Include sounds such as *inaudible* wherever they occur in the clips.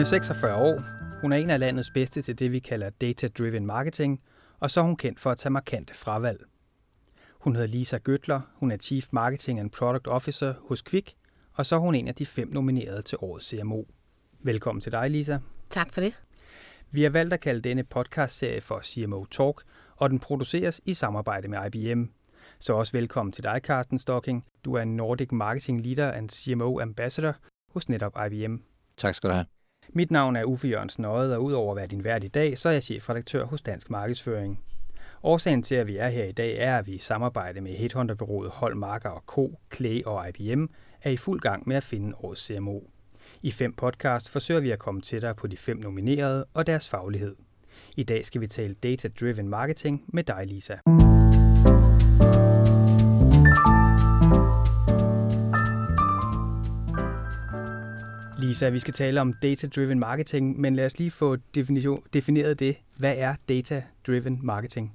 er 46 år, hun er en af landets bedste til det, vi kalder data-driven marketing, og så er hun kendt for at tage markante fravalg. Hun hedder Lisa Gøtler, hun er Chief Marketing and Product Officer hos Quick, og så er hun en af de fem nominerede til årets CMO. Velkommen til dig, Lisa. Tak for det. Vi har valgt at kalde denne podcastserie for CMO Talk, og den produceres i samarbejde med IBM. Så også velkommen til dig, Carsten Stocking. Du er en Nordic Marketing Leader and CMO Ambassador hos netop IBM. Tak skal du have. Mit navn er Uffe Jørgensen Øjet, og udover at være din vært i dag, så er jeg chefredaktør hos Dansk Markedsføring. Årsagen til, at vi er her i dag, er, at vi i samarbejde med Headhunterbyrået Hold Marker og Co., Clay og IBM er i fuld gang med at finde årets CMO. I fem podcast forsøger vi at komme tættere på de fem nominerede og deres faglighed. I dag skal vi tale data-driven marketing med dig, Lisa. Lisa, vi skal tale om data-driven marketing, men lad os lige få defineret det. Hvad er data-driven marketing?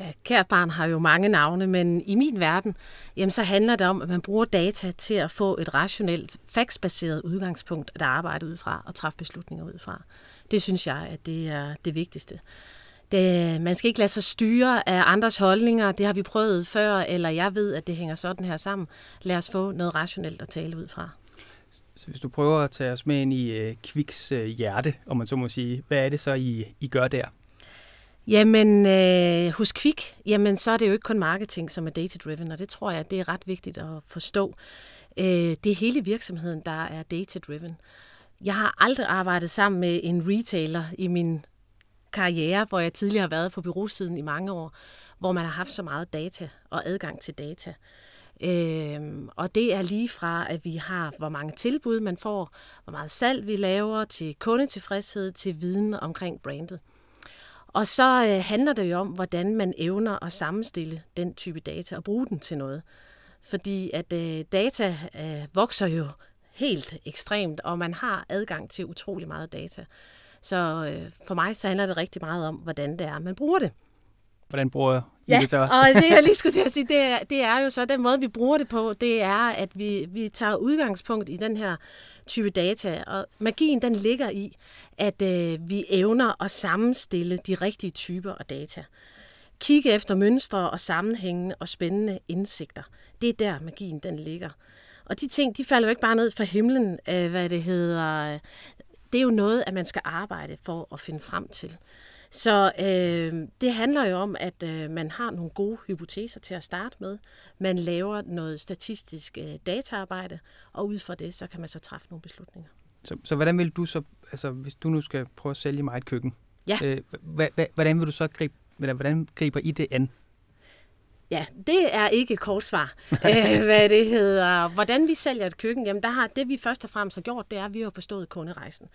Ja, kært barn har jo mange navne, men i min verden, jamen, så handler det om, at man bruger data til at få et rationelt, factsbaseret udgangspunkt at arbejde ud fra og træffe beslutninger ud fra. Det synes jeg, at det er det vigtigste. Det, man skal ikke lade sig styre af andres holdninger. Det har vi prøvet før, eller jeg ved, at det hænger sådan her sammen. Lad os få noget rationelt at tale ud fra. Så hvis du prøver at tage os med ind i øh, Kviks øh, hjerte, om man så må sige, hvad er det så, I, I gør der? Jamen, øh, hos Kvik, jamen, så er det jo ikke kun marketing, som er data-driven, og det tror jeg, det er ret vigtigt at forstå. Øh, det er hele virksomheden, der er data-driven. Jeg har aldrig arbejdet sammen med en retailer i min karriere, hvor jeg tidligere har været på byråsiden i mange år, hvor man har haft så meget data og adgang til data. Øhm, og det er lige fra, at vi har, hvor mange tilbud man får, hvor meget salg vi laver, til kundetilfredshed, til viden omkring brandet. Og så øh, handler det jo om, hvordan man evner at sammenstille den type data og bruge den til noget. Fordi at øh, data øh, vokser jo helt ekstremt, og man har adgang til utrolig meget data. Så øh, for mig så handler det rigtig meget om, hvordan det er, man bruger det. Hvordan bruger ja, og det jeg lige skulle til at sige, *laughs* det er, det er jo så, den måde vi bruger det på, det er, at vi, vi tager udgangspunkt i den her type data, og magien den ligger i, at øh, vi evner at sammenstille de rigtige typer af data. Kigge efter mønstre og sammenhænge og spændende indsigter. Det er der magien den ligger. Og de ting, de falder jo ikke bare ned fra himlen, øh, hvad det hedder. Det er jo noget, at man skal arbejde for at finde frem til. Så øh, det handler jo om, at øh, man har nogle gode hypoteser til at starte med. Man laver noget statistisk øh, dataarbejde, og ud fra det, så kan man så træffe nogle beslutninger. Så, så hvordan vil du så, altså hvis du nu skal prøve at sælge mig et køkken, ja. øh, hvordan vil du så gribe, hvordan griber I det an? Ja, det er ikke et kort svar, *laughs* øh, hvad det hedder. Hvordan vi sælger et køkken, jamen der har, det vi først og fremmest har gjort, det er, at vi har forstået kunderejsen.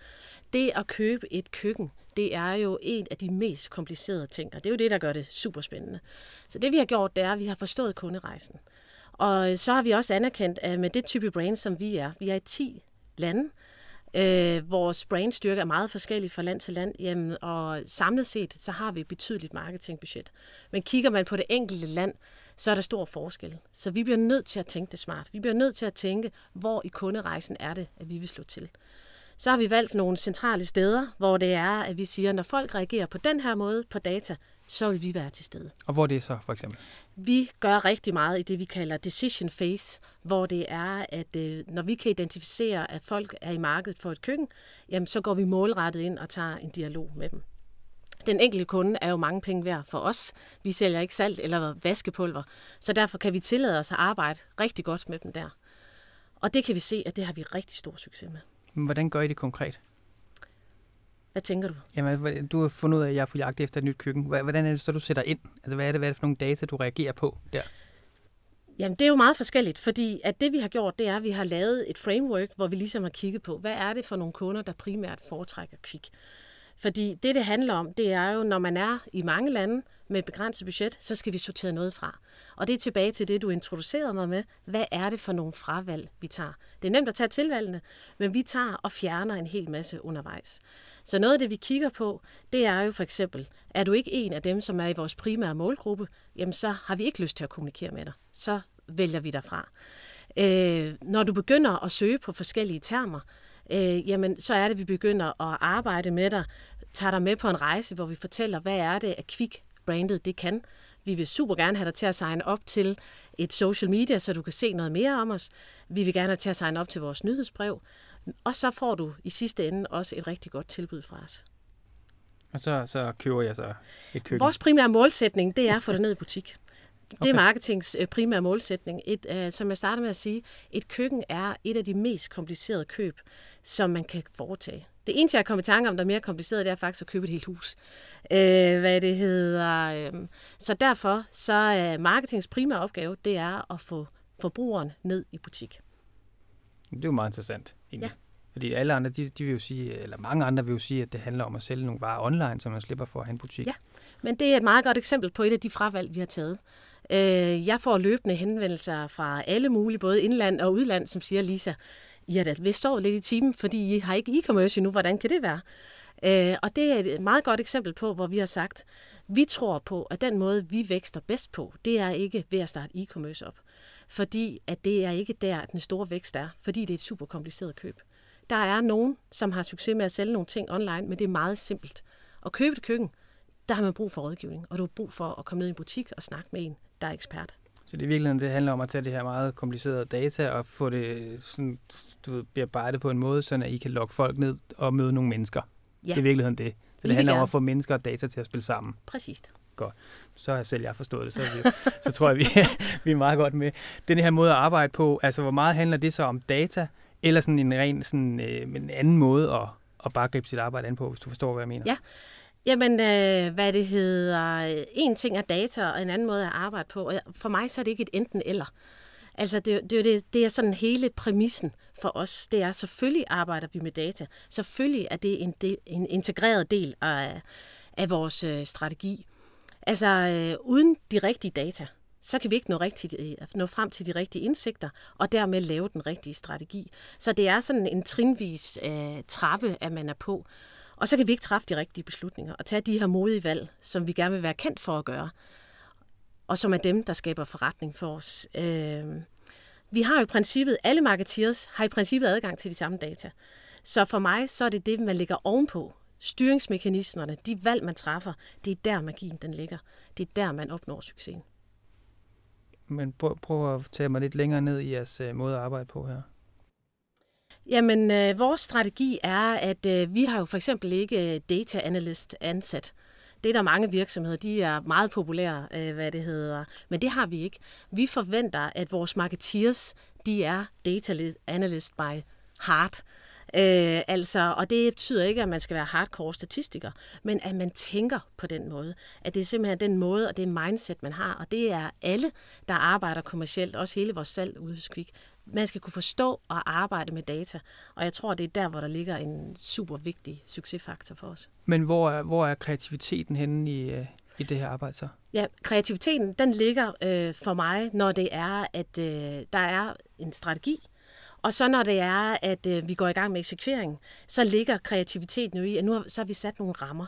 Det at købe et køkken, det er jo en af de mest komplicerede ting, og det er jo det, der gør det super spændende. Så det vi har gjort, det er, at vi har forstået kunderejsen. Og øh, så har vi også anerkendt, at med det type brand, som vi er, vi er i 10 lande, Øh, vores brandstyrke er meget forskellig fra land til land, jamen, og samlet set, så har vi et betydeligt marketingbudget. Men kigger man på det enkelte land, så er der stor forskel. Så vi bliver nødt til at tænke det smart. Vi bliver nødt til at tænke, hvor i kunderejsen er det, at vi vil slå til. Så har vi valgt nogle centrale steder, hvor det er, at vi siger, at når folk reagerer på den her måde på data, så vil vi være til stede. Og hvor er det så, for eksempel? Vi gør rigtig meget i det, vi kalder decision phase, hvor det er, at øh, når vi kan identificere, at folk er i markedet for et køkken, jamen så går vi målrettet ind og tager en dialog med dem. Den enkelte kunde er jo mange penge værd for os. Vi sælger ikke salt eller vaskepulver, så derfor kan vi tillade os at arbejde rigtig godt med dem der. Og det kan vi se, at det har vi rigtig stor succes med. Men hvordan gør I det konkret? Hvad tænker du? Jamen, du har fundet ud af, at jeg er på jagt efter et nyt køkken. Hvordan er det så, du sætter ind? Altså, hvad er det, hvad er det for nogle data, du reagerer på der? Jamen, det er jo meget forskelligt, fordi at det, vi har gjort, det er, at vi har lavet et framework, hvor vi ligesom har kigget på, hvad er det for nogle kunder, der primært foretrækker kvik. Fordi det, det handler om, det er jo, når man er i mange lande med et begrænset budget, så skal vi sortere noget fra. Og det er tilbage til det, du introducerede mig med. Hvad er det for nogle fravalg, vi tager? Det er nemt at tage tilvalgene, men vi tager og fjerner en hel masse undervejs. Så noget af det, vi kigger på, det er jo for eksempel, er du ikke en af dem, som er i vores primære målgruppe, jamen så har vi ikke lyst til at kommunikere med dig. Så vælger vi dig fra. Øh, når du begynder at søge på forskellige termer, øh, jamen så er det, at vi begynder at arbejde med dig, tager dig med på en rejse, hvor vi fortæller, hvad er det, at Kvik brandet det kan. Vi vil super gerne have dig til at signe op til et social media, så du kan se noget mere om os. Vi vil gerne have dig til at signe op til vores nyhedsbrev. Og så får du i sidste ende også et rigtig godt tilbud fra os. Og så, så køber jeg så et køkken. Vores primære målsætning, det er at få det ned i butik. Det er marketings øh, primære målsætning. Et, uh, som jeg starter med at sige, et køkken er et af de mest komplicerede køb, som man kan foretage. Det eneste, jeg kommet i tanke om, der er mere kompliceret, det er faktisk at købe et helt hus. Uh, hvad det hedder. Uh, så derfor, så er marketings primære opgave, det er at få forbrugeren ned i butik. Det er jo meget interessant. Egentlig. Ja. Fordi alle andre, de, de vil jo sige, eller mange andre vil jo sige, at det handler om at sælge nogle varer online, så man slipper for at have en butik. Ja, men det er et meget godt eksempel på et af de fravalg, vi har taget. Øh, jeg får løbende henvendelser fra alle mulige, både indland og udland, som siger, Lisa, i har da vist sovet lidt i timen, fordi I har ikke e-commerce endnu. Hvordan kan det være? Øh, og det er et meget godt eksempel på, hvor vi har sagt, vi tror på, at den måde, vi vækster bedst på, det er ikke ved at starte e-commerce op. Fordi at det er ikke der, at den store vækst er, fordi det er et super kompliceret køb. Der er nogen, som har succes med at sælge nogle ting online, men det er meget simpelt. At købe et køkken, der har man brug for rådgivning, og du har brug for at komme ned i en butik og snakke med en, der er ekspert. Så det er virkelig, det handler om at tage det her meget komplicerede data og få det sådan, du ved, bearbejdet på en måde, så I kan lokke folk ned og møde nogle mennesker. Ja. Det er i virkeligheden det. Så det handler om at få mennesker og data til at spille sammen. Præcis. Godt. Så har selv jeg forstået det, så, vi, så tror jeg, vi er, *laughs* vi er meget godt med. Den her måde at arbejde på, altså hvor meget handler det så om data, eller sådan en ren sådan, øh, en anden måde at, at bare gribe sit arbejde an på, hvis du forstår, hvad jeg mener? Ja, Jamen, øh, hvad det hedder, øh, en ting er data, og en anden måde at arbejde på. Og for mig så er det ikke et enten eller. Altså, det, det, det, det er sådan hele præmissen for os. Det er, selvfølgelig arbejder vi med data. Selvfølgelig er det en, del, en integreret del af, af vores øh, strategi. Altså, øh, uden de rigtige data, så kan vi ikke nå, rigtigt, øh, nå frem til de rigtige indsigter, og dermed lave den rigtige strategi. Så det er sådan en trinvis øh, trappe, at man er på. Og så kan vi ikke træffe de rigtige beslutninger og tage de her modige valg, som vi gerne vil være kendt for at gøre, og som er dem, der skaber forretning for os. Øh, vi har jo i princippet, alle marketeers har i princippet adgang til de samme data. Så for mig, så er det det, man lægger ovenpå. Styringsmekanismerne, de valg, man træffer, det er der magien den ligger. Det er der, man opnår succesen. Men prøv, prøv at tage mig lidt længere ned i jeres øh, måde at arbejde på her. Jamen, øh, vores strategi er, at øh, vi har jo for eksempel ikke øh, data analyst ansat. Det er der mange virksomheder, de er meget populære, øh, hvad det hedder, men det har vi ikke. Vi forventer, at vores marketeers, de er data analyst by heart. Øh, altså, og det betyder ikke, at man skal være hardcore statistiker, men at man tænker på den måde. At det er simpelthen den måde og det mindset, man har. Og det er alle, der arbejder kommercielt, også hele vores salg ude hos Kvik, man skal kunne forstå og arbejde med data. Og jeg tror, det er der, hvor der ligger en super vigtig succesfaktor for os. Men hvor er, hvor er kreativiteten henne i, øh, i det her arbejde så? Ja, kreativiteten, den ligger øh, for mig, når det er, at øh, der er en strategi, og så når det er, at øh, vi går i gang med eksekvering, så ligger kreativiteten jo i, at nu har, så har vi sat nogle rammer.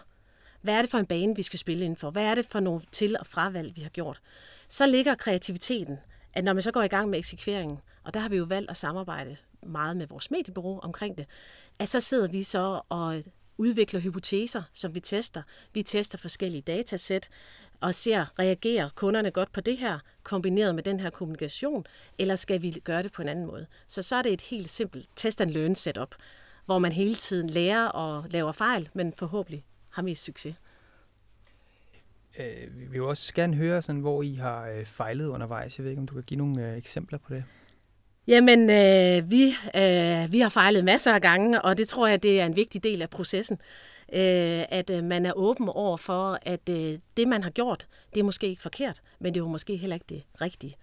Hvad er det for en bane, vi skal spille indenfor? Hvad er det for nogle til- og fravalg, vi har gjort? Så ligger kreativiteten, at når man så går i gang med eksekveringen, og der har vi jo valgt at samarbejde meget med vores mediebureau omkring det, at så sidder vi så og udvikler hypoteser, som vi tester. Vi tester forskellige datasæt og ser, reagerer kunderne godt på det her, kombineret med den her kommunikation, eller skal vi gøre det på en anden måde? Så så er det et helt simpelt test and learn setup, hvor man hele tiden lærer og laver fejl, men forhåbentlig har mest succes. Øh, vi vil jo også gerne høre, sådan, hvor I har øh, fejlet undervejs. Jeg ved ikke, om du kan give nogle øh, eksempler på det. Jamen, øh, vi, øh, vi har fejlet masser af gange, og det tror jeg, det er en vigtig del af processen. Øh, at øh, man er åben over for, at øh, det, man har gjort, det er måske ikke forkert, men det er jo måske heller ikke det rigtige.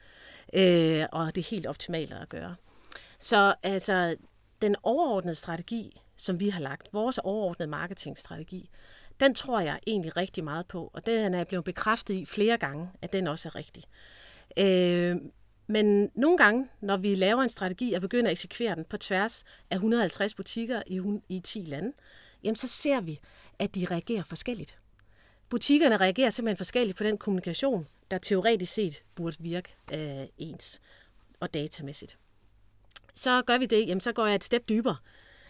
Øh, og det er helt optimalt at gøre. Så altså, den overordnede strategi, som vi har lagt, vores overordnede marketingstrategi, den tror jeg egentlig rigtig meget på, og den er jeg blevet bekræftet i flere gange, at den også er rigtig. Øh, men nogle gange, når vi laver en strategi og begynder at eksekvere den på tværs af 150 butikker i, i 10 lande, jamen så ser vi, at de reagerer forskelligt. Butikkerne reagerer simpelthen forskelligt på den kommunikation, der teoretisk set burde virke øh, ens og datamæssigt. Så gør vi det, jamen så går jeg et step dybere.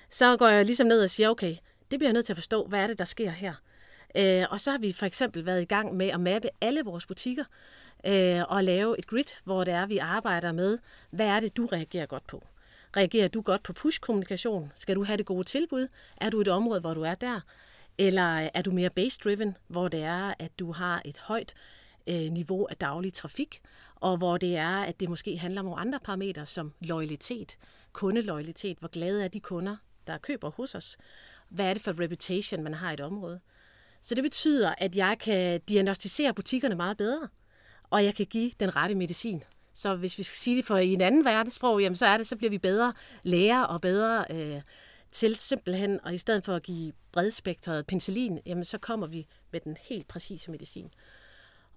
så går jeg ligesom ned og siger, okay, det bliver jeg nødt til at forstå, hvad er det, der sker her? Øh, og så har vi for eksempel været i gang med at mappe alle vores butikker øh, og lave et grid, hvor det er, vi arbejder med, hvad er det, du reagerer godt på? Reagerer du godt på push-kommunikation? Skal du have det gode tilbud? Er du et område, hvor du er der? Eller er du mere base-driven, hvor det er, at du har et højt øh, niveau af daglig trafik, og hvor det er, at det måske handler om andre parametre som loyalitet, kundeloyalitet, hvor glade er de kunder, der køber hos os? Hvad er det for reputation, man har i et område? Så det betyder, at jeg kan diagnostisere butikkerne meget bedre, og jeg kan give den rette medicin. Så hvis vi skal sige det for i en anden verdenssprog, jamen så er det, så bliver vi bedre læger og bedre øh, til simpelthen, og i stedet for at give bredspektret penicillin, jamen så kommer vi med den helt præcise medicin.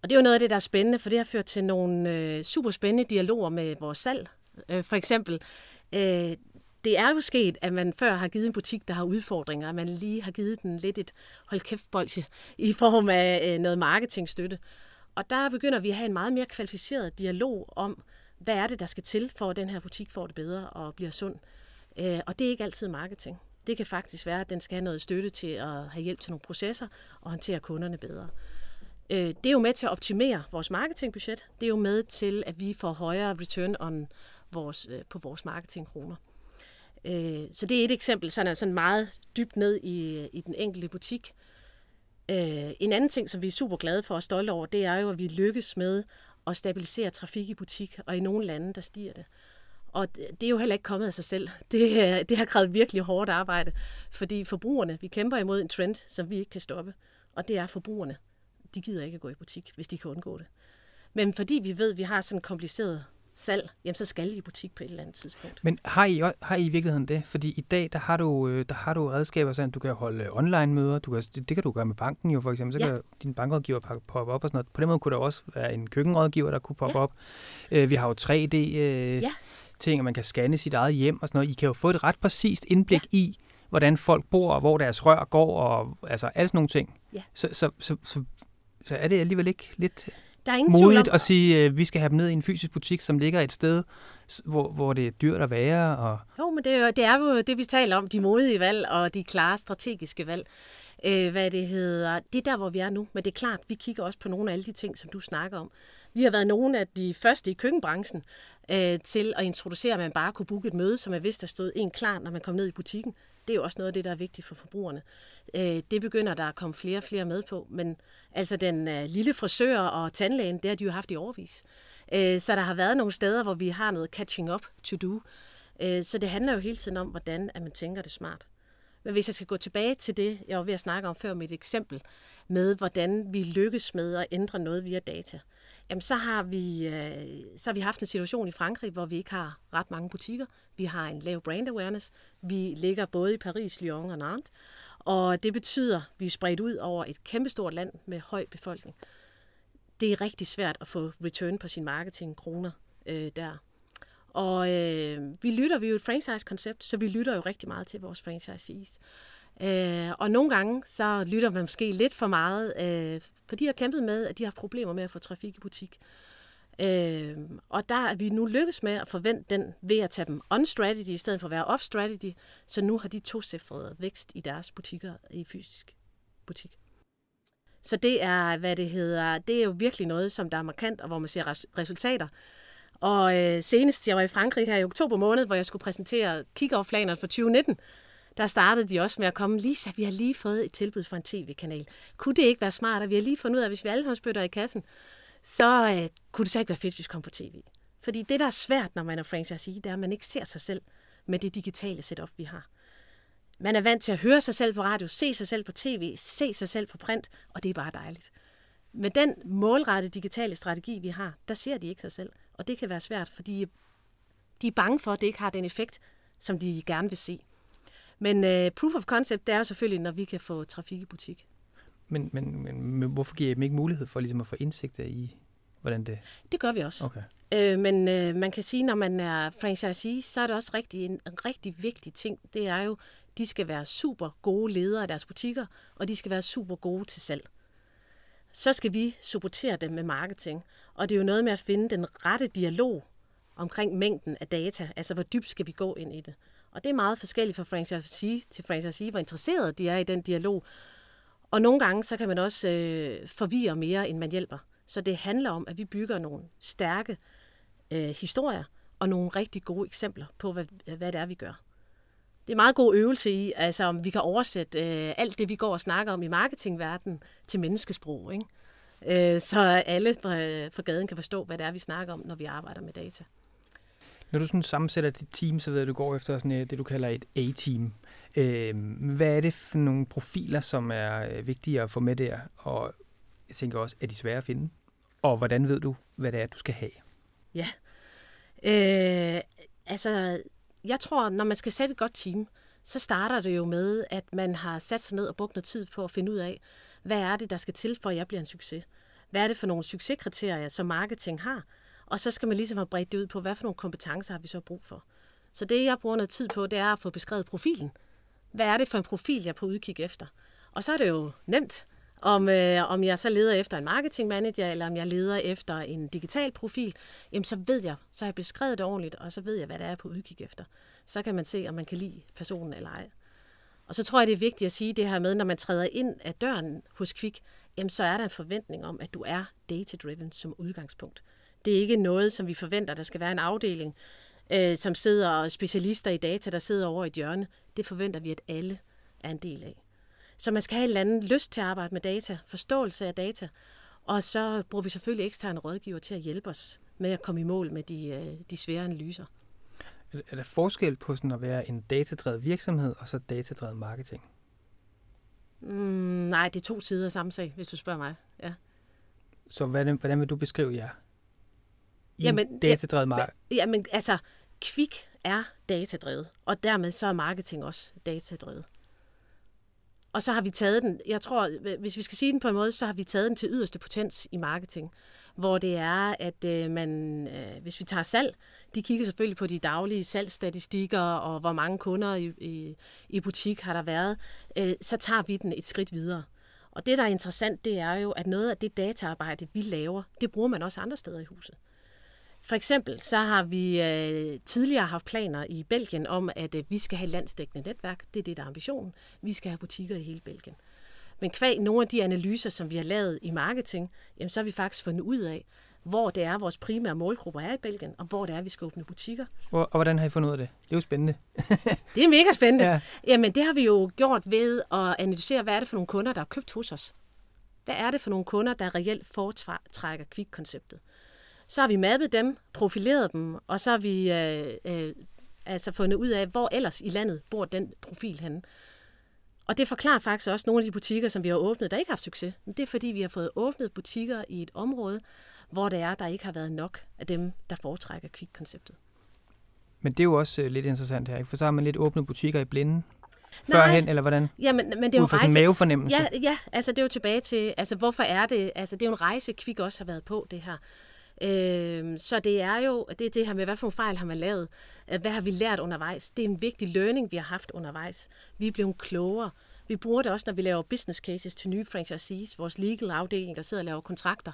Og det er jo noget af det, der er spændende, for det har ført til nogle øh, super spændende dialoger med vores salg. Øh, for eksempel, øh, det er jo sket, at man før har givet en butik, der har udfordringer, at man lige har givet den lidt et hold kæft bolsje i form af øh, noget marketingstøtte. Og der begynder vi at have en meget mere kvalificeret dialog om, hvad er det, der skal til, for at den her butik får det bedre og bliver sund. Øh, og det er ikke altid marketing. Det kan faktisk være, at den skal have noget støtte til at have hjælp til nogle processer og håndtere kunderne bedre. Øh, det er jo med til at optimere vores marketingbudget. Det er jo med til, at vi får højere return on vores, øh, på vores marketingkroner. Øh, Så det er et eksempel, sådan er sådan meget dybt ned i, i den enkelte butik. Øh, en anden ting, som vi er super glade for og stolte over, det er jo, at vi lykkes med at stabilisere trafik i butik, og i nogle lande, der stiger det. Og det er jo heller ikke kommet af sig selv. *laughs* Det, øh, det har krævet virkelig hårdt arbejde, fordi forbrugerne, vi kæmper imod en trend, som vi ikke kan stoppe. Og det er forbrugerne. De gider ikke at gå i butik, hvis de kan undgå det. Men fordi vi ved, at vi har sådan en kompliceret salg, jamen så skal de i butik på et eller andet tidspunkt. Men har I, har I i virkeligheden det? Fordi i dag, der har du, øh, der har du redskaber, så du kan holde online-møder, du kan, det, det kan du gøre med banken jo for eksempel, så ja. kan din bankrådgiver poppe op og sådan noget. På den måde kunne der også være en køkkenrådgiver, der kunne poppe ja. op. Øh, vi har jo 3D øh, ja. ting, og man kan scanne sit eget hjem og sådan noget. I kan jo få et ret præcist indblik ja. i, hvordan folk bor, og hvor deres rør går, og altså alle sådan nogle ting. Ja. Så, så, så, så, så er det alligevel ikke lidt der er ingen modigt om... at sige, at øh, vi skal have dem ned i en fysisk butik, som ligger et sted, hvor, hvor det er dyrt at være. Og... Jo, men det er, jo, det er jo det, vi taler om, de modige valg og de klare strategiske valg. Øh, hvad det hedder. Det er der, hvor vi er nu, men det er klart, vi kigger også på nogle af alle de ting, som du snakker om. Vi har været nogle af de første i køkkenbranchen øh, til at introducere, at man bare kunne booke et møde, som er vidst, der stod en klar, når man kom ned i butikken. Det er jo også noget af det, der er vigtigt for forbrugerne. Øh, det begynder der at komme flere og flere med på, men altså den øh, lille frisør og tandlægen, det har de jo haft i overvis. Øh, så der har været nogle steder, hvor vi har noget catching up to do. Øh, så det handler jo hele tiden om, hvordan at man tænker det smart. Men hvis jeg skal gå tilbage til det, jeg var ved at snakke om før med et eksempel, med hvordan vi lykkes med at ændre noget via data, jamen så har, vi, øh, så har vi haft en situation i Frankrig, hvor vi ikke har ret mange butikker. Vi har en lav brand awareness. Vi ligger både i Paris, Lyon og Nantes. Og det betyder, at vi er spredt ud over et kæmpestort land med høj befolkning. Det er rigtig svært at få return på sin marketing kroner øh, der. Og øh, vi lytter, vi er jo et franchise-koncept, så vi lytter jo rigtig meget til vores franchisees. Øh, og nogle gange, så lytter man måske lidt for meget, øh, for de har kæmpet med, at de har problemer med at få trafik i butik. Øh, og der er vi nu lykkes med at forvente den ved at tage dem on-strategy i stedet for at være off-strategy, så nu har de to cifrede vækst i deres butikker i fysisk butik. Så det er, hvad det hedder, det er jo virkelig noget, som der er markant, og hvor man ser resultater. Og øh, senest, jeg var i Frankrig her i oktober måned, hvor jeg skulle præsentere kick-off-planer for 2019, der startede de også med at komme, Lisa, vi har lige fået et tilbud fra en tv-kanal. Kunne det ikke være smart, at vi har lige fundet ud af, at hvis vi alle sammen spytter i kassen, så øh, kunne det så ikke være fedt, hvis vi kom på tv. Fordi det, der er svært, når man er franchisee, det er, at man ikke ser sig selv med det digitale setup, vi har. Man er vant til at høre sig selv på radio, se sig selv på tv, se sig selv på print, og det er bare dejligt. Med den målrettede digitale strategi, vi har, der ser de ikke sig selv. Og det kan være svært, fordi de er bange for, at det ikke har den effekt, som de gerne vil se. Men uh, proof of concept, det er jo selvfølgelig, når vi kan få trafik i butik. Men, men, men, men hvorfor giver I dem ikke mulighed for ligesom at få indsigt i, hvordan det... Det gør vi også. Okay. Øh, men øh, man kan sige, når man er franchisee, så er det også rigtig, en, en rigtig vigtig ting. Det er jo, de skal være super gode ledere af deres butikker, og de skal være super gode til salg. Så skal vi supportere dem med marketing. Og det er jo noget med at finde den rette dialog omkring mængden af data. Altså, hvor dybt skal vi gå ind i det. Og det er meget forskelligt fra franchisee til franchisee, hvor interesseret de er i den dialog. Og nogle gange, så kan man også øh, forvirre mere, end man hjælper. Så det handler om, at vi bygger nogle stærke øh, historier og nogle rigtig gode eksempler på, hvad, hvad det er, vi gør. Det er en meget god øvelse i, altså om vi kan oversætte øh, alt det, vi går og snakker om i marketingverdenen til menneskesprog. Ikke? Øh, så alle fra, fra øh, gaden kan forstå, hvad det er, vi snakker om, når vi arbejder med data. Når du sådan sammensætter dit team, så ved du, du går efter sådan et, det, du kalder et A-team. Øh, hvad er det for nogle profiler, som er øh, vigtige at få med der? Og jeg tænker også, er de svære at finde? Og hvordan ved du, hvad det er, du skal have? Ja, øh, altså jeg tror, når man skal sætte et godt team, så starter det jo med, at man har sat sig ned og brugt noget tid på at finde ud af, hvad er det, der skal til, for at jeg bliver en succes? Hvad er det for nogle succeskriterier, som marketing har? Og så skal man ligesom have bredt det ud på, hvad for nogle kompetencer har vi så brug for. Så det, jeg bruger noget tid på, det er at få beskrevet profilen. Hvad er det for en profil, jeg er på udkig efter? Og så er det jo nemt, om, øh, om jeg så leder efter en marketing manager, eller om jeg leder efter en digital profil, jamen så ved jeg, så har jeg beskrevet det ordentligt, og så ved jeg, hvad det er på udkig efter. Så kan man se, om man kan lide personen eller ej. Og så tror jeg, det er vigtigt at sige det her med, når man træder ind af døren hos Kvik, jamen så er der en forventning om, at du er data-driven som udgangspunkt. Det er ikke noget, som vi forventer, der skal være en afdeling, øh, som sidder specialister i data, der sidder over i et hjørne. Det forventer vi, at alle er en del af. Så man skal have en eller anden lyst til at arbejde med data, forståelse af data, og så bruger vi selvfølgelig eksterne rådgiver til at hjælpe os med at komme i mål med de, øh, de svære analyser. Er der forskel på sådan at være en datadrevet virksomhed og så datadrevet marketing? Mm, nej, det er to sider af samme sag, hvis du spørger mig. Ja. Så hvordan, hvordan vil du beskrive jer? I jamen, datadrevet marketing? Ja, jamen, altså, Kvik er datadrevet, og dermed så er marketing også datadrevet. Og så har vi taget den, jeg tror, hvis vi skal sige den på en måde, så har vi taget den til yderste potens i marketing, hvor det er, at øh, man, øh, hvis vi tager salg, de kigger selvfølgelig på de daglige salgsstatistikker og hvor mange kunder i, i, i butik har der været, øh, så tager vi den et skridt videre. Og det, der er interessant, det er jo, at noget af det dataarbejde, vi laver, det bruger man også andre steder i huset. For eksempel så har vi øh, tidligere haft planer i Belgien om, at øh, vi skal have landsdækkende netværk. Det er det, der er ambitionen. Vi skal have butikker i hele Belgien. Men kvæg nogle af de analyser, som vi har lavet i marketing, jamen, så har vi faktisk fundet ud af, hvor det er, vores primære målgrupper er i Belgien, og hvor det er, vi skal åbne butikker. Og, og hvordan har I fundet ud af det? Det er jo spændende. *laughs* det er mega spændende. Ja. Jamen, det har vi jo gjort ved at analysere, hvad er det for nogle kunder, der har købt hos os. Hvad er det for nogle kunder, der reelt foretrækker kvikkonceptet? Så har vi mappet dem, profileret dem, og så har vi øh, øh, altså fundet ud af, hvor ellers i landet bor den profil henne. Og det forklarer faktisk også nogle af de butikker, som vi har åbnet, der ikke har haft succes. Men det er fordi, vi har fået åbnet butikker i et område, hvor det er, der ikke har været nok af dem, der foretrækker kvikkonceptet. Men det er jo også øh, lidt interessant her, for så har man lidt åbnet butikker i blinde førhen, eller hvordan? Ja, men, men det er jo rejse... en mavefornemmelse. Ja, ja, altså det er jo tilbage til, altså hvorfor er det, altså det er jo en rejse, Kvik også har været på, det her. Øh, så det er jo det, er det her med, hvad for nogle fejl har man lavet? Hvad har vi lært undervejs? Det er en vigtig learning, vi har haft undervejs. Vi er blevet klogere. Vi bruger det også, når vi laver business cases til nye franchisees. Vores legal afdeling, der sidder og laver kontrakter,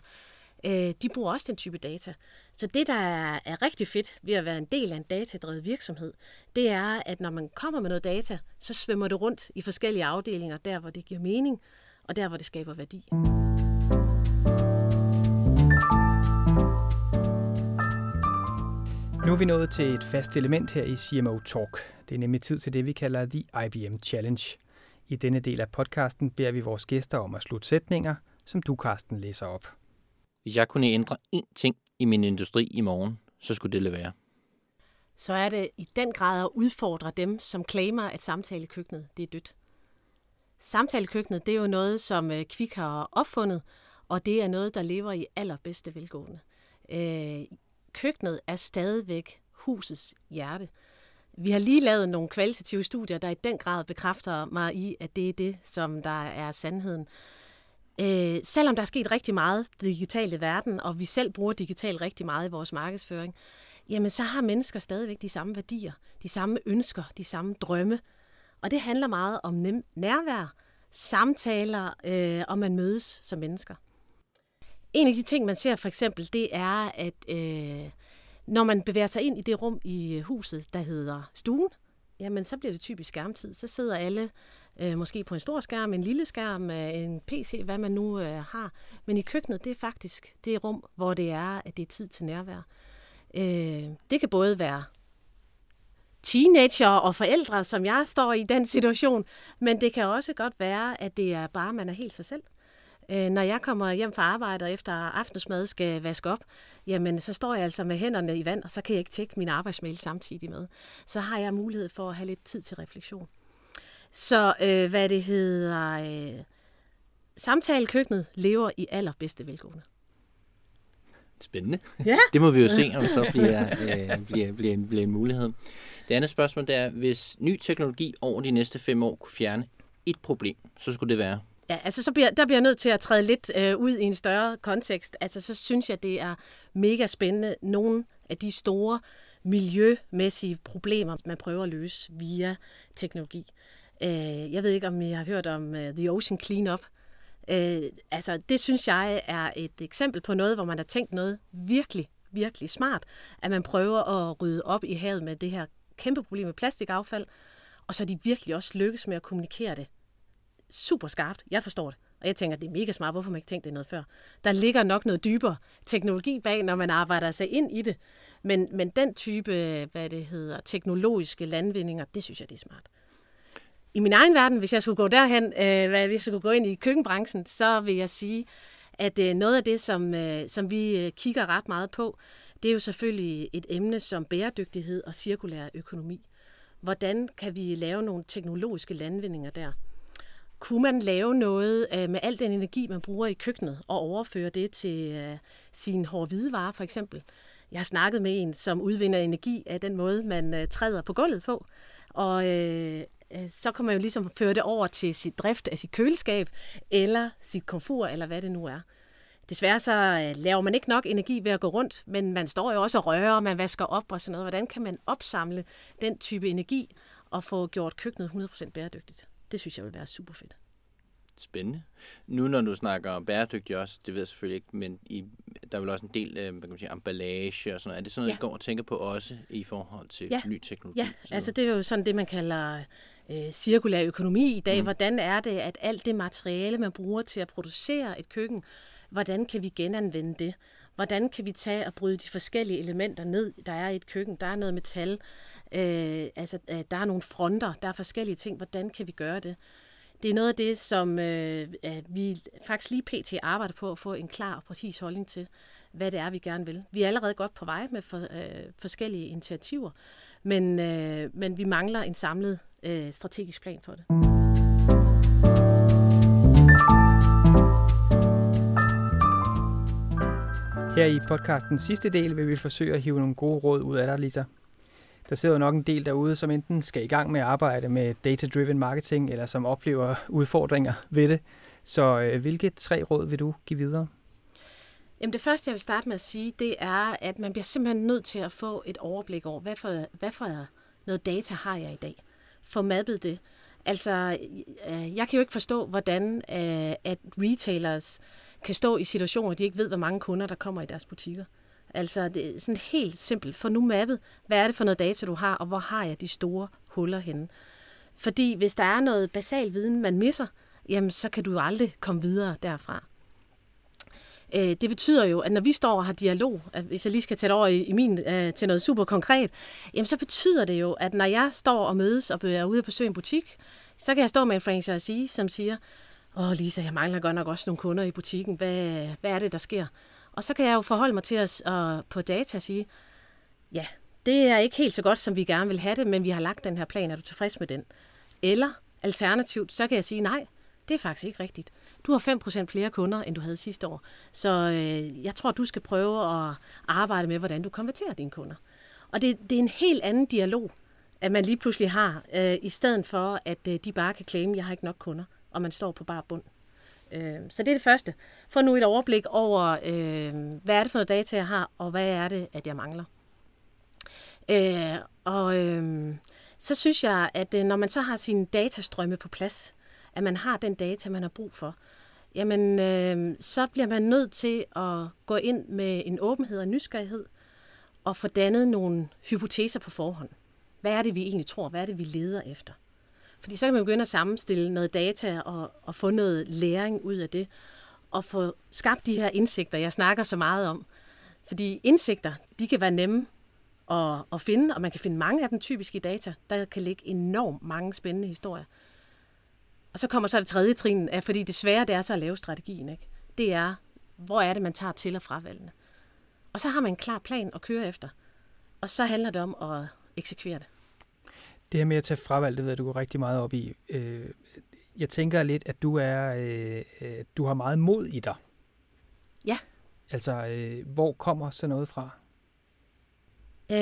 øh, de bruger også den type data. Så det, der er, er rigtig fedt ved at være en del af en datadrevet virksomhed, det er, at når man kommer med noget data, så svømmer det rundt i forskellige afdelinger, der hvor det giver mening, og der hvor det skaber værdi. Nu er vi nået til et fast element her i CMO Talk. Det er nemlig tid til det, vi kalder The IBM Challenge. I denne del af podcasten beder vi vores gæster om at slutte sætninger, som du, Karsten, læser op. Hvis jeg kunne ændre én ting i min industri i morgen, så skulle det være. Så er det i den grad at udfordre dem, som claimer, at samtalekøkkenet det er dødt. Samtalekøkkenet det er jo noget, som øh, Kvik har opfundet, og det er noget, der lever i allerbedste velgående. Køkkenet er stadigvæk husets hjerte. Vi har lige lavet nogle kvalitative studier, der i den grad bekræfter mig i, at det er det, som der er sandheden. Øh, selvom der er sket rigtig meget digitalt i verden, og vi selv bruger digitalt rigtig meget i vores markedsføring, jamen så har mennesker stadigvæk de samme værdier, de samme ønsker, de samme drømme. Og det handler meget om nærvær, samtaler, øh, og man mødes som mennesker. En af de ting, man ser for eksempel, det er, at øh, når man bevæger sig ind i det rum i øh, huset, der hedder stuen, jamen så bliver det typisk skærmtid. Så sidder alle øh, måske på en stor skærm, en lille skærm, øh, en PC, hvad man nu øh, har. Men i køkkenet, det er faktisk det rum, hvor det er, at det er tid til nærvær. Øh, det kan både være teenager og forældre, som jeg står i den situation, men det kan også godt være, at det er bare, man er helt sig selv. Øh, når jeg kommer hjem fra arbejde og efter aftensmad skal vaske op, jamen så står jeg altså med hænderne i vand, og så kan jeg ikke tjekke min arbejdsmail samtidig med. Så har jeg mulighed for at have lidt tid til refleksion. Så øh, hvad det hedder, øh, samtalekøkkenet lever i allerbedste velgående. Spændende. Ja. *laughs* Det må vi jo se, om så bliver, øh, bliver, bliver, en, bliver en mulighed. Det andet spørgsmål det er, hvis ny teknologi over de næste fem år kunne fjerne et problem, så skulle det være? Ja, altså så bliver, der bliver jeg nødt til at træde lidt øh, ud i en større kontekst. Altså så synes jeg, det er mega spændende. Nogle af de store miljømæssige problemer, man prøver at løse via teknologi. Øh, jeg ved ikke, om I har hørt om uh, The Ocean Cleanup. Øh, altså, det synes jeg er et eksempel på noget, hvor man har tænkt noget virkelig, virkelig smart. At man prøver at rydde op i havet med det her kæmpe problem med plastikaffald, og så er de virkelig også lykkes med at kommunikere det super skarpt. Jeg forstår det. Og jeg tænker, det er mega smart. Hvorfor man ikke tænkte det noget før? Der ligger nok noget dybere teknologi bag, når man arbejder sig ind i det. Men, men den type, hvad det hedder, teknologiske landvindinger, det synes jeg, det er smart. I min egen verden, hvis jeg skulle gå derhen, øh, hvis jeg skulle gå ind i køkkenbranchen, så vil jeg sige, at øh, noget af det, som, øh, som vi øh, kigger ret meget på, det er jo selvfølgelig et emne som bæredygtighed og cirkulær økonomi. Hvordan kan vi lave nogle teknologiske landvindinger der? Kunne man lave noget øh, med al den energi, man bruger i køkkenet, og overføre det til øh, sine hårde hvidevarer for eksempel? Jeg har snakket med en, som udvinder energi af den måde, man øh, træder på gulvet på. Og øh, øh, så kan man jo ligesom føre det over til sit drift af sit køleskab, eller sit komfur, eller hvad det nu er. Desværre så øh, laver man ikke nok energi ved at gå rundt, men man står jo også og rører, man vasker op og sådan noget. Hvordan kan man opsamle den type energi og få gjort køkkenet 100% bæredygtigt? Det synes jeg vil være super fedt. Spændende. Nu når du snakker bæredygtigt også, det ved jeg selvfølgelig ikke, men i, der er vel også en del øh, hvad kan man sige, emballage og sådan noget. Er det sådan noget, ja. I går og tænker på også i forhold til ja. ny teknologi? Ja, altså det er jo sådan det, man kalder øh, cirkulær økonomi i dag. Mm. Hvordan er det, at alt det materiale, man bruger til at producere et køkken, hvordan kan vi genanvende det? Hvordan kan vi tage og bryde de forskellige elementer ned, der er i et køkken? Der er noget metal, øh, altså øh, der er nogle fronter, der er forskellige ting. Hvordan kan vi gøre det? Det er noget af det, som øh, vi faktisk lige pt. arbejder på at få en klar og præcis holdning til, hvad det er, vi gerne vil. Vi er allerede godt på vej med for, øh, forskellige initiativer, men, øh, men vi mangler en samlet øh, strategisk plan for det. Her i podcastens sidste del vil vi forsøge at hive nogle gode råd ud af dig, Lisa. Der sidder jo nok en del derude, som enten skal i gang med at arbejde med data-driven marketing, eller som oplever *laughs* udfordringer ved det. Så øh, hvilke tre råd vil du give videre? Jamen det første, jeg vil starte med at sige, det er, at man bliver simpelthen nødt til at få et overblik over, hvad for, hvad for noget data har jeg i dag. Få mappet det. Altså, øh, jeg kan jo ikke forstå, hvordan øh, at retailers kan stå i situationer, hvor de ikke ved, hvor mange kunder, der kommer i deres butikker. Altså, det er sådan helt simpelt. For nu mappet, hvad er det for noget data, du har, og hvor har jeg de store huller henne? Fordi hvis der er noget basal viden, man misser, jamen så kan du jo aldrig komme videre derfra. Øh, det betyder jo, at når vi står og har dialog, at hvis jeg lige skal tage det over i, i min, øh, til noget super konkret, jamen så betyder det jo, at når jeg står og mødes og er ude og besøge en butik, så kan jeg stå med en franchisee, som siger, åh oh, Lisa, jeg mangler godt nok også nogle kunder i butikken. Hvad, hvad er det, der sker? Og så kan jeg jo forholde mig til at uh, på data sige, ja, det er ikke helt så godt, som vi gerne vil have det, men vi har lagt den her plan. Er du tilfreds med den? Eller alternativt, så kan jeg sige, nej, det er faktisk ikke rigtigt. Du har 5% flere kunder, end du havde sidste år. Så øh, jeg tror, du skal prøve at arbejde med, hvordan du konverterer dine kunder. Og det, det er en helt anden dialog, at man lige pludselig har, øh, i stedet for, at øh, de bare kan claim, jeg har ikke nok kunder, og man står på bare bund. Øh, så det er det første. Få nu et overblik over, øh, hvad er det for noget data, jeg har, og hvad er det, at jeg mangler. Øh, og øh, så synes jeg, at øh, når man så har sine datastrømme på plads, at man har den data, man har brug for, jamen øh, så bliver man nødt til at gå ind med en åbenhed og nysgerrighed, og få dannet nogle hypoteser på forhånd. hvad er det, vi egentlig tror? Hvad er det, vi leder efter? Fordi så kan man begynde at sammenstille noget data og, og få noget læring ud af det, og få skabt de her indsigter, jeg snakker så meget om. Fordi indsigter, de kan være nemme at, at finde, og man kan finde mange af dem typisk i data. Der kan ligge enormt mange spændende historier. Og så kommer så det tredje trin, af, fordi det svære det er så at lave strategien. Ikke? Det er, hvor er det, man tager til og fravalgene. Og så har man en klar plan at køre efter. Og så handler det om at eksekvere det. Det her med at tage fravalg, det ved du går rigtig meget op i. Øh, jeg tænker lidt, at du er, øh, øh, du har meget mod i dig. Ja. Altså, hvor kommer så noget fra? Øh,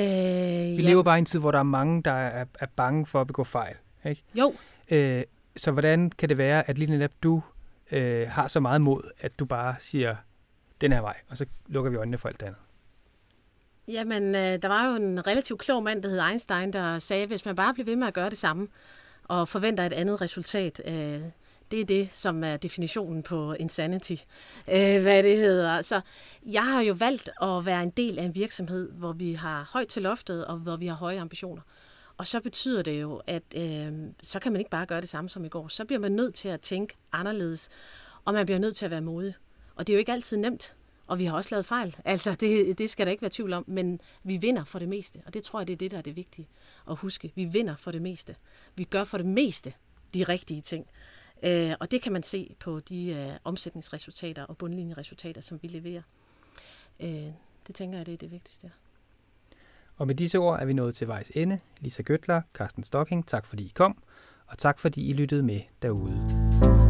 Vi ja. lever bare i en tid, hvor der er mange, der er, er bange for at begå fejl. Ikke? Jo. Øh, så hvordan kan det være, at lige netop du øh, har så meget mod, at du bare siger, den her vej, og så lukker vi øjnene for alt det andet? Jamen, øh, der var jo en relativt klog mand, der hed Einstein, der sagde, at hvis man bare bliver ved med at gøre det samme, og forventer et andet resultat, øh, det er det, som er definitionen på insanity, øh, hvad det hedder. Så jeg har jo valgt at være en del af en virksomhed, hvor vi har højt til loftet, og hvor vi har høje ambitioner. Og så betyder det jo, at øh, så kan man ikke bare gøre det samme som i går. Så bliver man nødt til at tænke anderledes, og man bliver nødt til at være modig. Og det er jo ikke altid nemt, og vi har også lavet fejl. Altså, det, det skal der ikke være tvivl om, men vi vinder for det meste, og det tror jeg, det er det, der er det vigtige at huske. Vi vinder for det meste. Vi gør for det meste de rigtige ting. Øh, og det kan man se på de øh, omsætningsresultater og bundlinjeresultater, som vi leverer. Øh, det tænker jeg, det er det vigtigste. Og med disse ord er vi nået til vejs ende. Lisa Gøtler, Carsten Stocking, tak fordi I kom, og tak fordi I lyttede med derude.